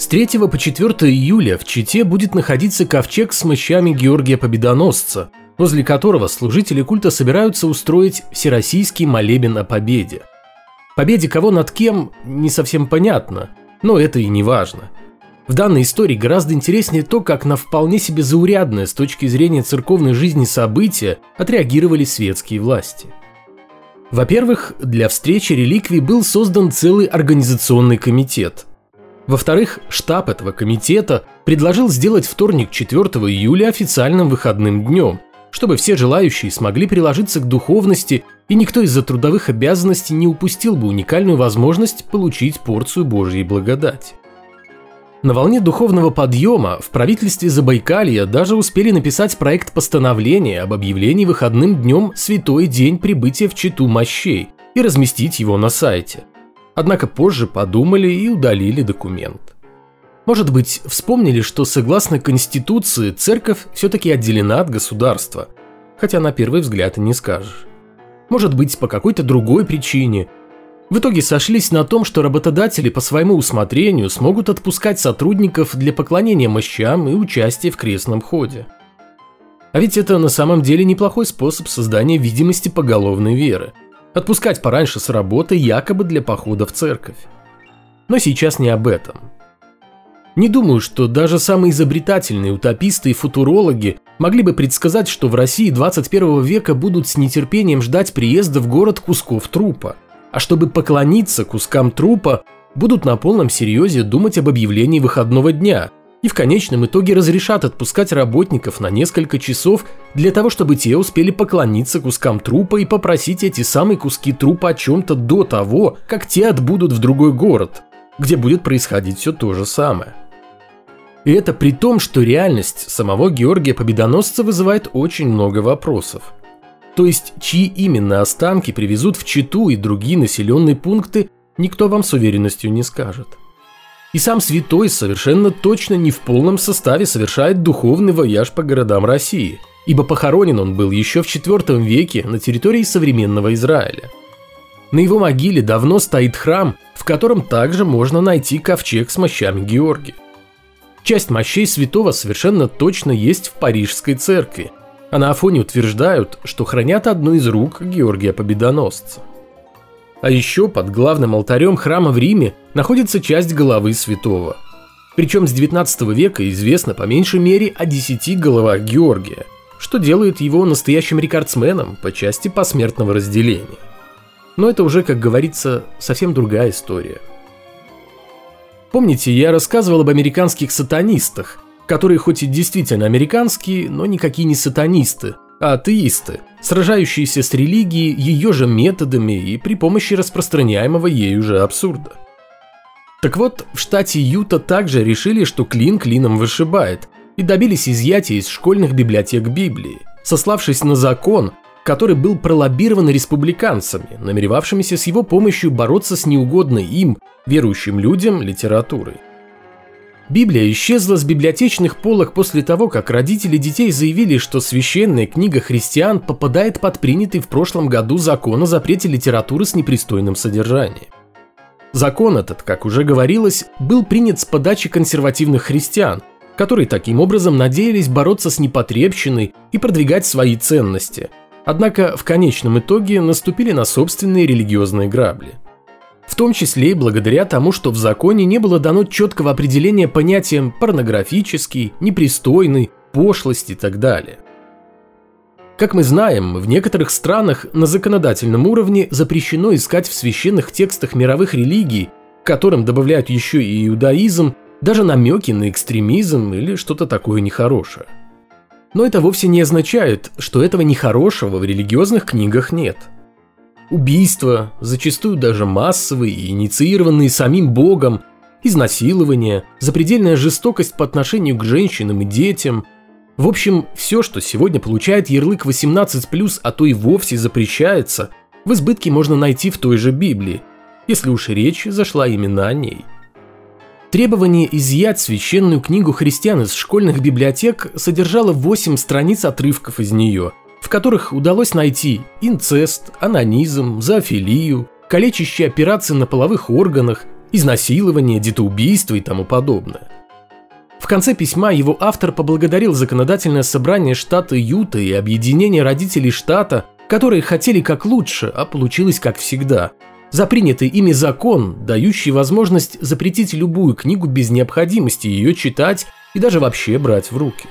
С 3 по 4 июля в Чите будет находиться ковчег с мощами Георгия Победоносца, возле которого служители культа собираются устроить всероссийский молебен о победе. Победе кого над кем не совсем понятно, но это и не важно. В данной истории гораздо интереснее то, как на вполне себе заурядное с точки зрения церковной жизни события отреагировали светские власти. Во-первых, для встречи реликвий был создан целый организационный комитет. Во-вторых, штаб этого комитета предложил сделать вторник 4 июля официальным выходным днем, чтобы все желающие смогли приложиться к духовности, и никто из-за трудовых обязанностей не упустил бы уникальную возможность получить порцию Божьей благодати. На волне духовного подъема в правительстве Забайкалья даже успели написать проект постановления об объявлении выходным днем святой день прибытия в Читу мощей и разместить его на сайте. Однако позже подумали и удалили документ. Может быть, вспомнили, что согласно Конституции церковь все-таки отделена от государства, хотя на первый взгляд и не скажешь. Может быть, по какой-то другой причине. В итоге сошлись на том, что работодатели по своему усмотрению смогут отпускать сотрудников для поклонения мощам и участия в крестном ходе. А ведь это на самом деле неплохой способ создания видимости поголовной веры. Отпускать пораньше с работы якобы для похода в церковь. Но сейчас не об этом. Не думаю, что даже самые изобретательные утописты и футурологи могли бы предсказать, что в России 21 века будут с нетерпением ждать приезда в город кусков трупа. А чтобы поклониться кускам трупа, будут на полном серьезе думать об объявлении выходного дня и в конечном итоге разрешат отпускать работников на несколько часов для того, чтобы те успели поклониться кускам трупа и попросить эти самые куски трупа о чем-то до того, как те отбудут в другой город, где будет происходить все то же самое. И это при том, что реальность самого Георгия Победоносца вызывает очень много вопросов. То есть, чьи именно останки привезут в Читу и другие населенные пункты, никто вам с уверенностью не скажет. И сам святой совершенно точно не в полном составе совершает духовный вояж по городам России, ибо похоронен он был еще в IV веке на территории современного Израиля. На его могиле давно стоит храм, в котором также можно найти ковчег с мощами Георгия. Часть мощей святого совершенно точно есть в Парижской церкви, а на Афоне утверждают, что хранят одну из рук Георгия Победоносца. А еще под главным алтарем храма в Риме находится часть головы святого. Причем с 19 века известно по меньшей мере о 10 головах Георгия, что делает его настоящим рекордсменом по части посмертного разделения. Но это уже, как говорится, совсем другая история – Помните, я рассказывал об американских сатанистах, которые хоть и действительно американские, но никакие не сатанисты, а атеисты, сражающиеся с религией ее же методами и при помощи распространяемого ею же абсурда. Так вот, в штате Юта также решили, что клин клином вышибает, и добились изъятия из школьных библиотек Библии, сославшись на закон, который был пролоббирован республиканцами, намеревавшимися с его помощью бороться с неугодной им, верующим людям, литературой. Библия исчезла с библиотечных полок после того, как родители детей заявили, что священная книга христиан попадает под принятый в прошлом году закон о запрете литературы с непристойным содержанием. Закон этот, как уже говорилось, был принят с подачи консервативных христиан, которые таким образом надеялись бороться с непотребщиной и продвигать свои ценности, Однако в конечном итоге наступили на собственные религиозные грабли. В том числе и благодаря тому, что в законе не было дано четкого определения понятиям порнографический, непристойный, пошлость и так далее. Как мы знаем, в некоторых странах на законодательном уровне запрещено искать в священных текстах мировых религий, к которым добавляют еще и иудаизм, даже намеки на экстремизм или что-то такое нехорошее. Но это вовсе не означает, что этого нехорошего в религиозных книгах нет. Убийства, зачастую даже массовые и инициированные самим Богом, изнасилование, запредельная жестокость по отношению к женщинам и детям. В общем, все, что сегодня получает ярлык 18+, а то и вовсе запрещается, в избытке можно найти в той же Библии, если уж речь зашла именно о ней. Требование изъять священную книгу христиан из школьных библиотек содержало 8 страниц отрывков из нее, в которых удалось найти инцест, анонизм, зоофилию, калечащие операции на половых органах, изнасилование, детоубийство и тому подобное. В конце письма его автор поблагодарил законодательное собрание штата Юта и объединение родителей штата, которые хотели как лучше, а получилось как всегда, за принятый ими закон, дающий возможность запретить любую книгу без необходимости ее читать и даже вообще брать в руки.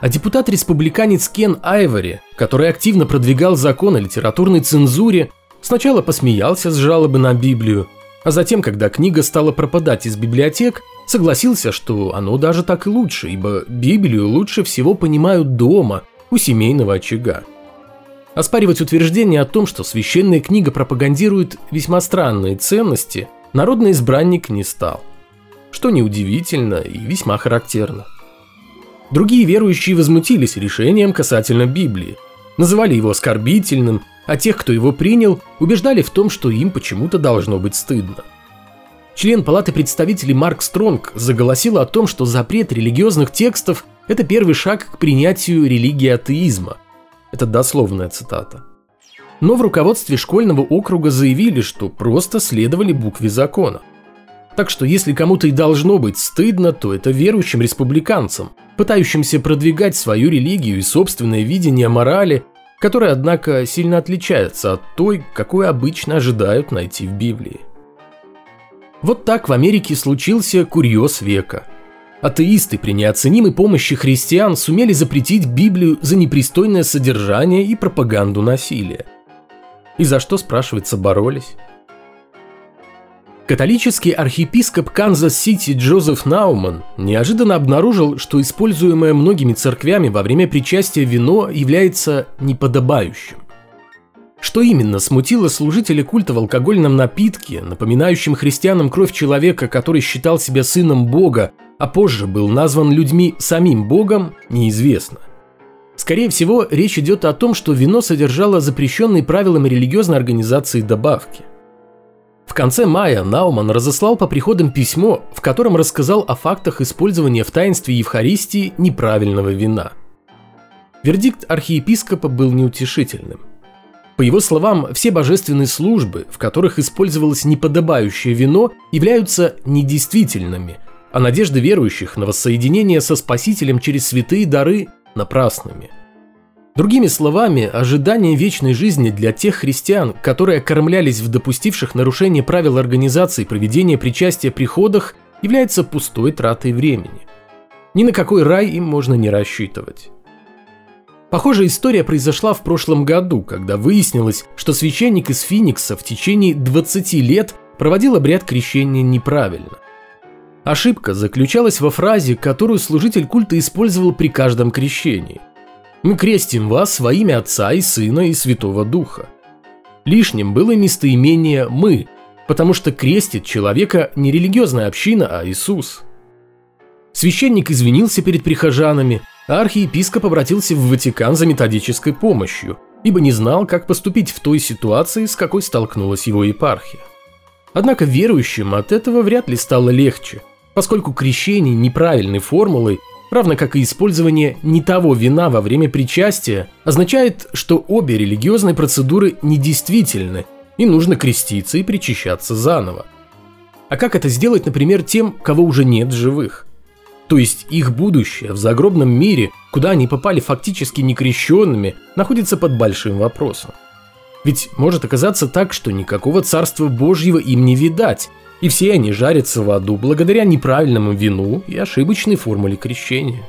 А депутат-республиканец Кен Айвори, который активно продвигал закон о литературной цензуре, сначала посмеялся с жалобы на Библию, а затем, когда книга стала пропадать из библиотек, согласился, что оно даже так и лучше, ибо Библию лучше всего понимают дома, у семейного очага. Оспаривать утверждение о том, что священная книга пропагандирует весьма странные ценности, народный избранник не стал. Что неудивительно и весьма характерно. Другие верующие возмутились решением касательно Библии, называли его оскорбительным, а тех, кто его принял, убеждали в том, что им почему-то должно быть стыдно. Член Палаты представителей Марк Стронг заголосил о том, что запрет религиозных текстов – это первый шаг к принятию религии атеизма. Это дословная цитата. Но в руководстве школьного округа заявили, что просто следовали букве закона. Так что если кому-то и должно быть стыдно, то это верующим республиканцам, пытающимся продвигать свою религию и собственное видение морали, которое, однако, сильно отличается от той, какой обычно ожидают найти в Библии. Вот так в Америке случился курьез века. Атеисты при неоценимой помощи христиан сумели запретить Библию за непристойное содержание и пропаганду насилия. И за что, спрашивается, боролись? Католический архиепископ Канзас-Сити Джозеф Науман неожиданно обнаружил, что используемое многими церквями во время причастия вино является неподобающим. Что именно смутило служителя культа в алкогольном напитке, напоминающем христианам кровь человека, который считал себя сыном Бога, а позже был назван людьми самим Богом, неизвестно. Скорее всего, речь идет о том, что вино содержало запрещенные правилами религиозной организации добавки. В конце мая Науман разослал по приходам письмо, в котором рассказал о фактах использования в таинстве Евхаристии неправильного вина. Вердикт архиепископа был неутешительным. По его словам, все божественные службы, в которых использовалось неподобающее вино, являются недействительными, а надежды верующих на воссоединение со Спасителем через святые дары напрасными – Другими словами, ожидание вечной жизни для тех христиан, которые окормлялись в допустивших нарушение правил организации проведения причастия при ходах, является пустой тратой времени. Ни на какой рай им можно не рассчитывать. Похожая история произошла в прошлом году, когда выяснилось, что священник из Финикса в течение 20 лет проводил обряд крещения неправильно. Ошибка заключалась во фразе, которую служитель культа использовал при каждом крещении. Мы крестим вас во имя Отца и Сына и Святого Духа. Лишним было местоимение «мы», потому что крестит человека не религиозная община, а Иисус. Священник извинился перед прихожанами, а архиепископ обратился в Ватикан за методической помощью, ибо не знал, как поступить в той ситуации, с какой столкнулась его епархия. Однако верующим от этого вряд ли стало легче, поскольку крещение неправильной формулой равно как и использование не того вина во время причастия, означает, что обе религиозные процедуры недействительны, и нужно креститься и причащаться заново. А как это сделать, например, тем, кого уже нет живых? То есть их будущее в загробном мире, куда они попали фактически некрещенными, находится под большим вопросом. Ведь может оказаться так, что никакого Царства Божьего им не видать, и все они жарятся в аду благодаря неправильному вину и ошибочной формуле крещения.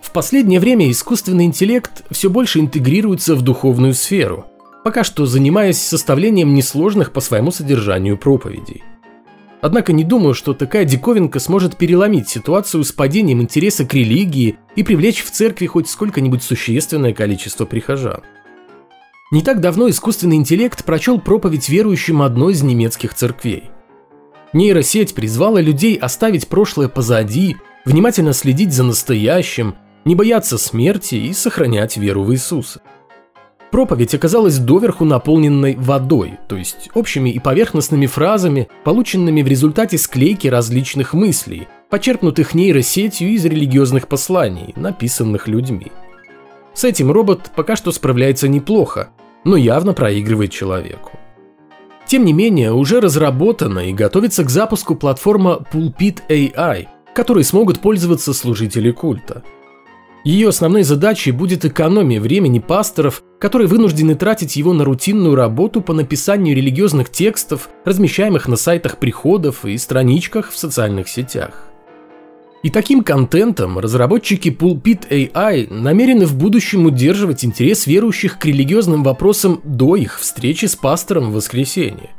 В последнее время искусственный интеллект все больше интегрируется в духовную сферу, пока что занимаясь составлением несложных по своему содержанию проповедей. Однако не думаю, что такая диковинка сможет переломить ситуацию с падением интереса к религии и привлечь в церкви хоть сколько-нибудь существенное количество прихожан. Не так давно искусственный интеллект прочел проповедь верующим одной из немецких церквей. Нейросеть призвала людей оставить прошлое позади, внимательно следить за настоящим, не бояться смерти и сохранять веру в Иисуса. Проповедь оказалась доверху наполненной водой, то есть общими и поверхностными фразами, полученными в результате склейки различных мыслей, почерпнутых нейросетью из религиозных посланий, написанных людьми. С этим робот пока что справляется неплохо, но явно проигрывает человеку. Тем не менее, уже разработана и готовится к запуску платформа Pulpit AI, которой смогут пользоваться служители культа. Ее основной задачей будет экономия времени пасторов, которые вынуждены тратить его на рутинную работу по написанию религиозных текстов, размещаемых на сайтах приходов и страничках в социальных сетях. И таким контентом разработчики Pulpit AI намерены в будущем удерживать интерес верующих к религиозным вопросам до их встречи с пастором в воскресенье.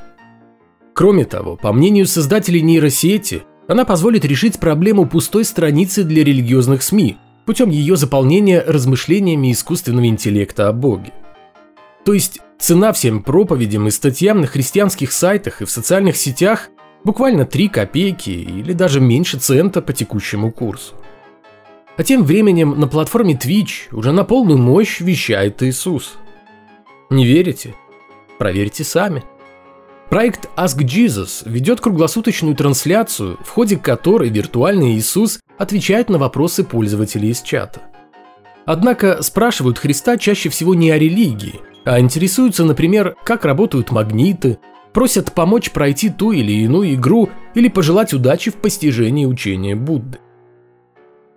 Кроме того, по мнению создателей нейросети, она позволит решить проблему пустой страницы для религиозных СМИ путем ее заполнения размышлениями искусственного интеллекта о Боге. То есть цена всем проповедям и статьям на христианских сайтах и в социальных сетях Буквально 3 копейки или даже меньше цента по текущему курсу. А тем временем на платформе Twitch уже на полную мощь вещает Иисус. Не верите? Проверьте сами. Проект Ask Jesus ведет круглосуточную трансляцию, в ходе которой виртуальный Иисус отвечает на вопросы пользователей из чата. Однако спрашивают Христа чаще всего не о религии, а интересуются, например, как работают магниты, Просят помочь пройти ту или иную игру или пожелать удачи в постижении учения Будды.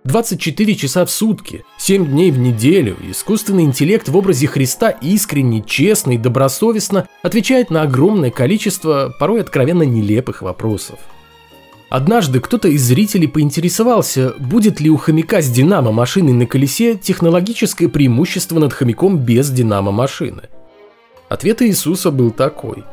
24 часа в сутки, 7 дней в неделю искусственный интеллект в образе Христа искренне, честно и добросовестно отвечает на огромное количество порой откровенно нелепых вопросов. Однажды кто-то из зрителей поинтересовался, будет ли у хомяка с динамо-машиной на колесе технологическое преимущество над хомяком без динамо-машины. Ответ Иисуса был такой –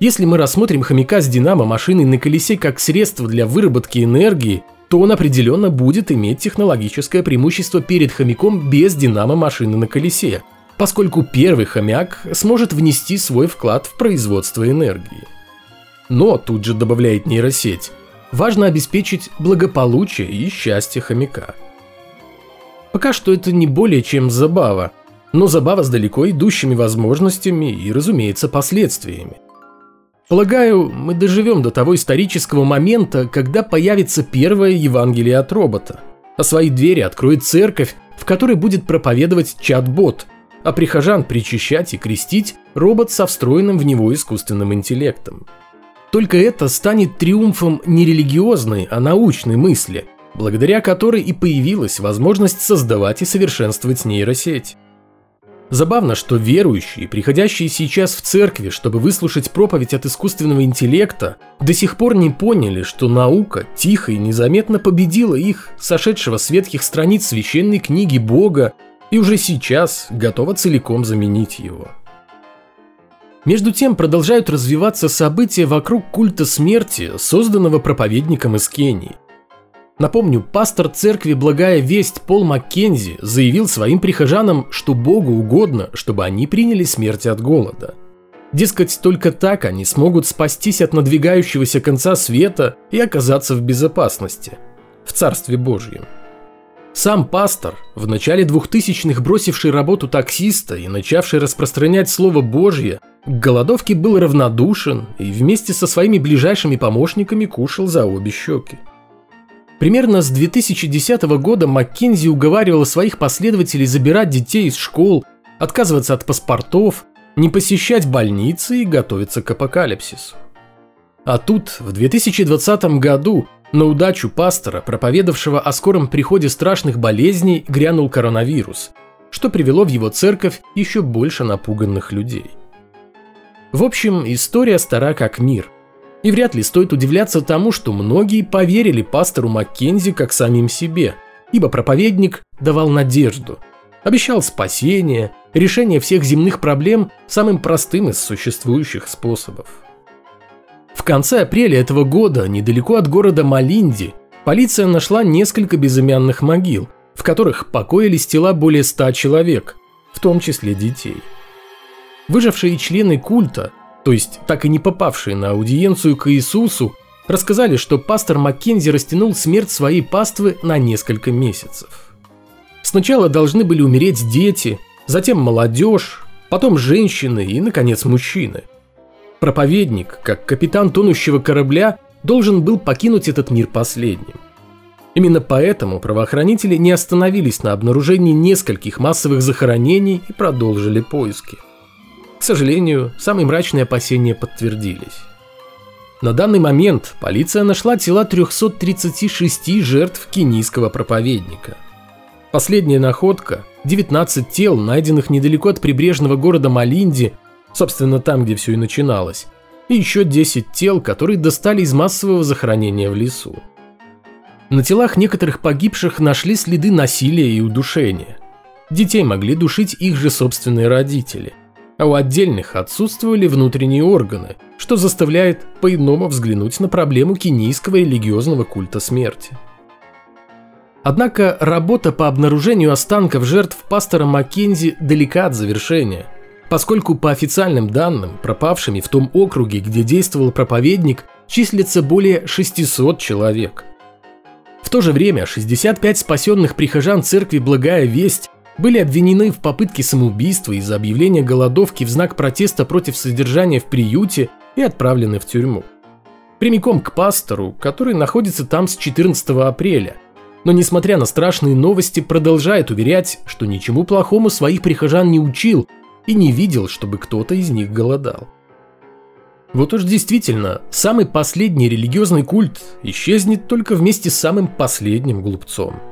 если мы рассмотрим хомяка с динамо-машиной на колесе как средство для выработки энергии, то он определенно будет иметь технологическое преимущество перед хомяком без динамо-машины на колесе, поскольку первый хомяк сможет внести свой вклад в производство энергии. Но, тут же добавляет нейросеть, важно обеспечить благополучие и счастье хомяка. Пока что это не более чем забава, но забава с далеко идущими возможностями и, разумеется, последствиями – Полагаю, мы доживем до того исторического момента, когда появится первое Евангелие от робота, а свои двери откроет церковь, в которой будет проповедовать чат-бот, а прихожан причащать и крестить робот со встроенным в него искусственным интеллектом. Только это станет триумфом не религиозной, а научной мысли, благодаря которой и появилась возможность создавать и совершенствовать нейросеть. Забавно, что верующие, приходящие сейчас в церкви, чтобы выслушать проповедь от искусственного интеллекта, до сих пор не поняли, что наука тихо и незаметно победила их, сошедшего с ветхих страниц священной книги Бога, и уже сейчас готова целиком заменить его. Между тем продолжают развиваться события вокруг культа смерти, созданного проповедником из Кении – Напомню, пастор церкви «Благая весть» Пол Маккензи заявил своим прихожанам, что Богу угодно, чтобы они приняли смерть от голода. Дескать, только так они смогут спастись от надвигающегося конца света и оказаться в безопасности, в Царстве Божьем. Сам пастор, в начале 2000-х бросивший работу таксиста и начавший распространять Слово Божье, к голодовке был равнодушен и вместе со своими ближайшими помощниками кушал за обе щеки. Примерно с 2010 года Маккензи уговаривала своих последователей забирать детей из школ, отказываться от паспортов, не посещать больницы и готовиться к апокалипсису. А тут, в 2020 году, на удачу пастора, проповедовавшего о скором приходе страшных болезней, грянул коронавирус, что привело в его церковь еще больше напуганных людей. В общем, история стара как мир – и вряд ли стоит удивляться тому, что многие поверили пастору Маккензи как самим себе, ибо проповедник давал надежду, обещал спасение, решение всех земных проблем самым простым из существующих способов. В конце апреля этого года, недалеко от города Малинди, полиция нашла несколько безымянных могил, в которых покоились тела более ста человек, в том числе детей. Выжившие члены культа то есть так и не попавшие на аудиенцию к Иисусу, рассказали, что пастор Маккензи растянул смерть своей паствы на несколько месяцев. Сначала должны были умереть дети, затем молодежь, потом женщины и, наконец, мужчины. Проповедник, как капитан тонущего корабля, должен был покинуть этот мир последним. Именно поэтому правоохранители не остановились на обнаружении нескольких массовых захоронений и продолжили поиски – К сожалению, самые мрачные опасения подтвердились. На данный момент полиция нашла тела 336 жертв кенийского проповедника. Последняя находка – 19 тел, найденных недалеко от прибрежного города Малинди, собственно там, где все и начиналось, и еще 10 тел, которые достали из массового захоронения в лесу. На телах некоторых погибших нашли следы насилия и удушения. Детей могли душить их же собственные родители а у отдельных отсутствовали внутренние органы, что заставляет по-иному взглянуть на проблему кенийского религиозного культа смерти. Однако работа по обнаружению останков жертв пастора Маккензи далека от завершения, поскольку по официальным данным пропавшими в том округе, где действовал проповедник, числится более 600 человек. В то же время 65 спасенных прихожан церкви «Благая весть» были обвинены в попытке самоубийства из-за объявления голодовки в знак протеста против содержания в приюте и отправлены в тюрьму. Прямиком к пастору, который находится там с 14 апреля. Но несмотря на страшные новости, продолжает уверять, что ничему плохому своих прихожан не учил и не видел, чтобы кто-то из них голодал. Вот уж действительно, самый последний религиозный культ исчезнет только вместе с самым последним глупцом –